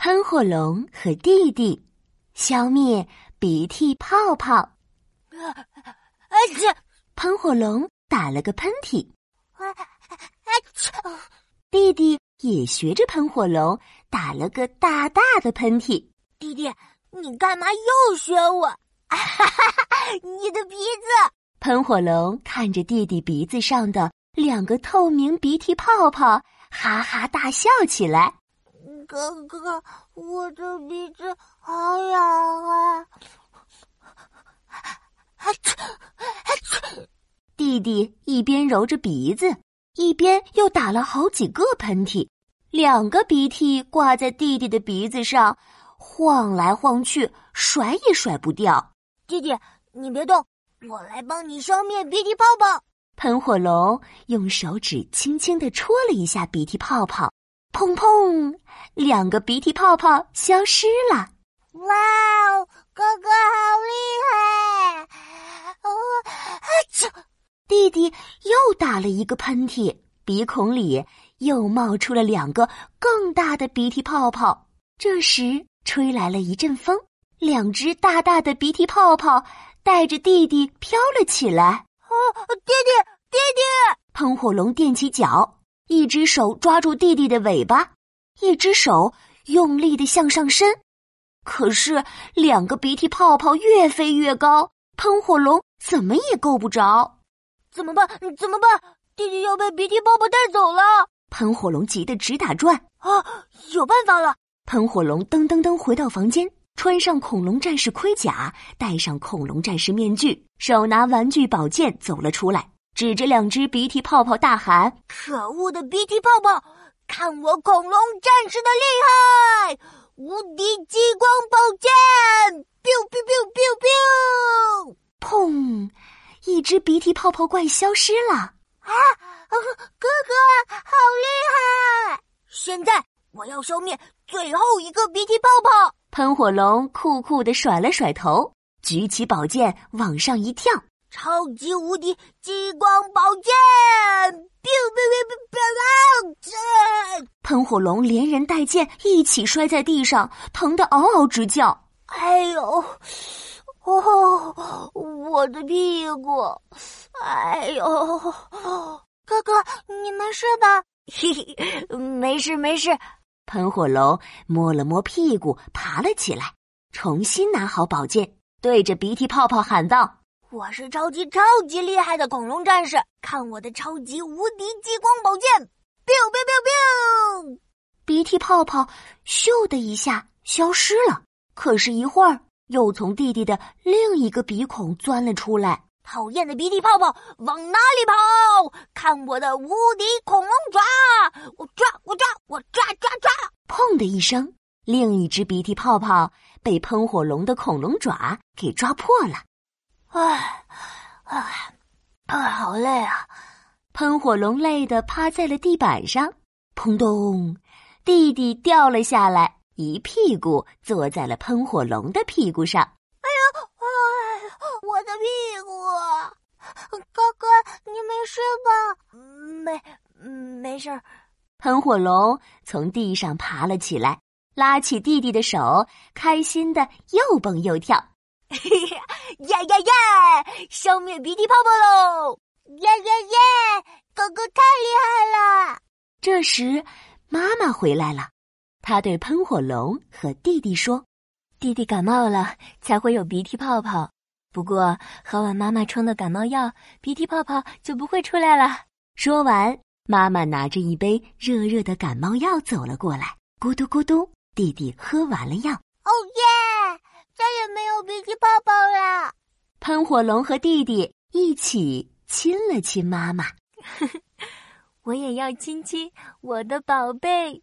喷火龙和弟弟消灭鼻涕泡泡。啊切！喷火龙打了个喷嚏，啊啊切！弟弟也学着喷火龙打了个大大的喷嚏。弟弟，你干嘛又学我？哈哈哈！你的鼻子！喷火龙看着弟弟鼻子上的两个透明鼻涕泡泡，哈哈大笑起来。哥哥，我的鼻子好痒啊！弟弟一边揉着鼻子，一边又打了好几个喷嚏，两个鼻涕挂在弟弟的鼻子上，晃来晃去，甩也甩不掉。弟弟，你别动。我来帮你消灭鼻涕泡泡。喷火龙用手指轻轻的戳了一下鼻涕泡泡，砰砰，两个鼻涕泡泡消失了。哇哦，哥哥好厉害！哦，啊弟弟又打了一个喷嚏，鼻孔里又冒出了两个更大的鼻涕泡泡。这时，吹来了一阵风，两只大大的鼻涕泡泡。带着弟弟飘了起来。哦，弟弟，弟弟！喷火龙踮起脚，一只手抓住弟弟的尾巴，一只手用力的向上伸。可是两个鼻涕泡泡越飞越高，喷火龙怎么也够不着。怎么办？怎么办？弟弟要被鼻涕泡泡带走了！喷火龙急得直打转。啊，有办法了！喷火龙噔噔噔回到房间。穿上恐龙战士盔甲，戴上恐龙战士面具，手拿玩具宝剑走了出来，指着两只鼻涕泡泡大喊：“可恶的鼻涕泡泡，看我恐龙战士的厉害！无敌激光宝剑！biu biu biu biu biu！砰！一只鼻涕泡泡怪消失了。啊，哥哥好厉害！现在我要消灭最后一个鼻涕泡泡。喷火龙酷酷的甩了甩头，举起宝剑往上一跳，超级无敌激光宝剑！biu biu biu biu biu！喷火龙连人带剑一起摔在地上，疼得嗷嗷直叫。哎呦，哦，我的屁股！哎呦，哥哥，你没事吧？嘿嘿，没事没事。喷火龙摸了摸屁股，爬了起来，重新拿好宝剑，对着鼻涕泡泡喊道：“我是超级超级厉害的恐龙战士，看我的超级无敌激光宝剑！”biu biu biu biu，鼻涕泡泡咻的一下消失了，可是，一会儿又从弟弟的另一个鼻孔钻了出来。讨厌的鼻涕泡泡，往哪里跑？看我的无敌恐龙爪！我抓，我抓，我抓抓抓！砰的一声，另一只鼻涕泡泡被喷火龙的恐龙爪给抓破了。唉，唉，唉，好累啊！喷火龙累得趴在了地板上。砰咚，弟弟掉了下来，一屁股坐在了喷火龙的屁股上。我的屁股，哥哥，你没事吧？没，没事儿。喷火龙从地上爬了起来，拉起弟弟的手，开心的又蹦又跳。耶耶耶！消灭鼻涕泡泡喽！耶耶耶！狗狗太厉害了。这时，妈妈回来了，她对喷火龙和弟弟说：“弟弟感冒了，才会有鼻涕泡泡。”不过喝完妈妈冲的感冒药，鼻涕泡泡就不会出来了。说完，妈妈拿着一杯热热的感冒药走了过来。咕嘟咕嘟，弟弟喝完了药。哦耶！再也没有鼻涕泡泡啦。喷火龙和弟弟一起亲了亲妈妈。我也要亲亲我的宝贝。